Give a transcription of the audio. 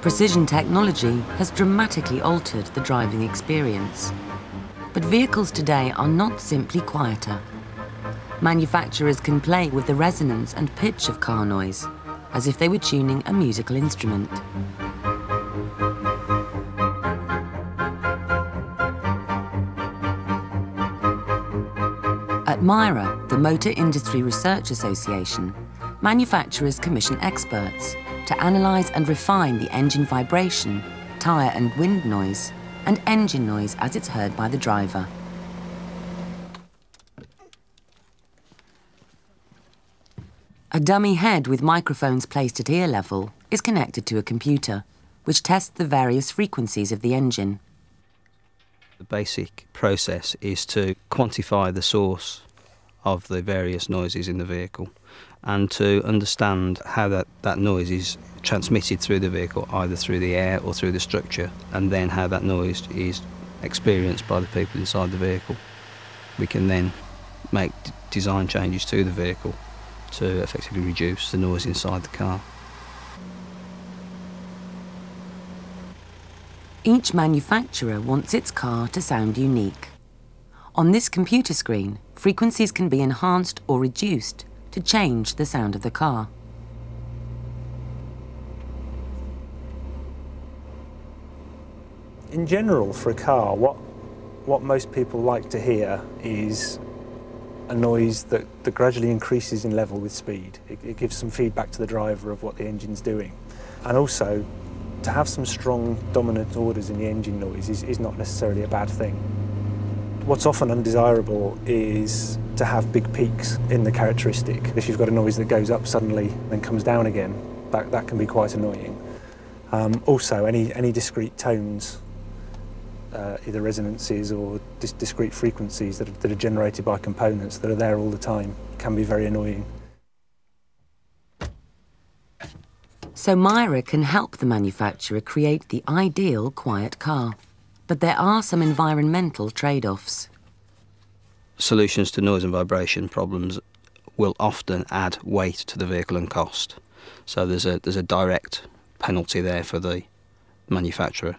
Precision technology has dramatically altered the driving experience. But vehicles today are not simply quieter. Manufacturers can play with the resonance and pitch of car noise, as if they were tuning a musical instrument. At MIRA, the Motor Industry Research Association, manufacturers commission experts to analyse and refine the engine vibration, tyre and wind noise, and engine noise as it's heard by the driver. A dummy head with microphones placed at ear level is connected to a computer, which tests the various frequencies of the engine. The basic process is to quantify the source of the various noises in the vehicle and to understand how that, that noise is transmitted through the vehicle, either through the air or through the structure, and then how that noise is experienced by the people inside the vehicle. We can then make design changes to the vehicle to effectively reduce the noise inside the car. Each manufacturer wants its car to sound unique. On this computer screen, frequencies can be enhanced or reduced to change the sound of the car. In general, for a car, what, what most people like to hear is a noise that, that gradually increases in level with speed. It, it gives some feedback to the driver of what the engine's doing. And also, to have some strong dominant orders in the engine noise is, is not necessarily a bad thing. What's often undesirable is to have big peaks in the characteristic. If you've got a noise that goes up suddenly and then comes down again, that, that can be quite annoying. Um, also, any, any discrete tones, uh, either resonances or dis discrete frequencies that are, that are generated by components that are there all the time, can be very annoying. So MIRA can help the manufacturer create the ideal quiet car. But there are some environmental trade-offs. Solutions to noise and vibration problems will often add weight to the vehicle and cost. So there's a, there's a direct penalty there for the manufacturer.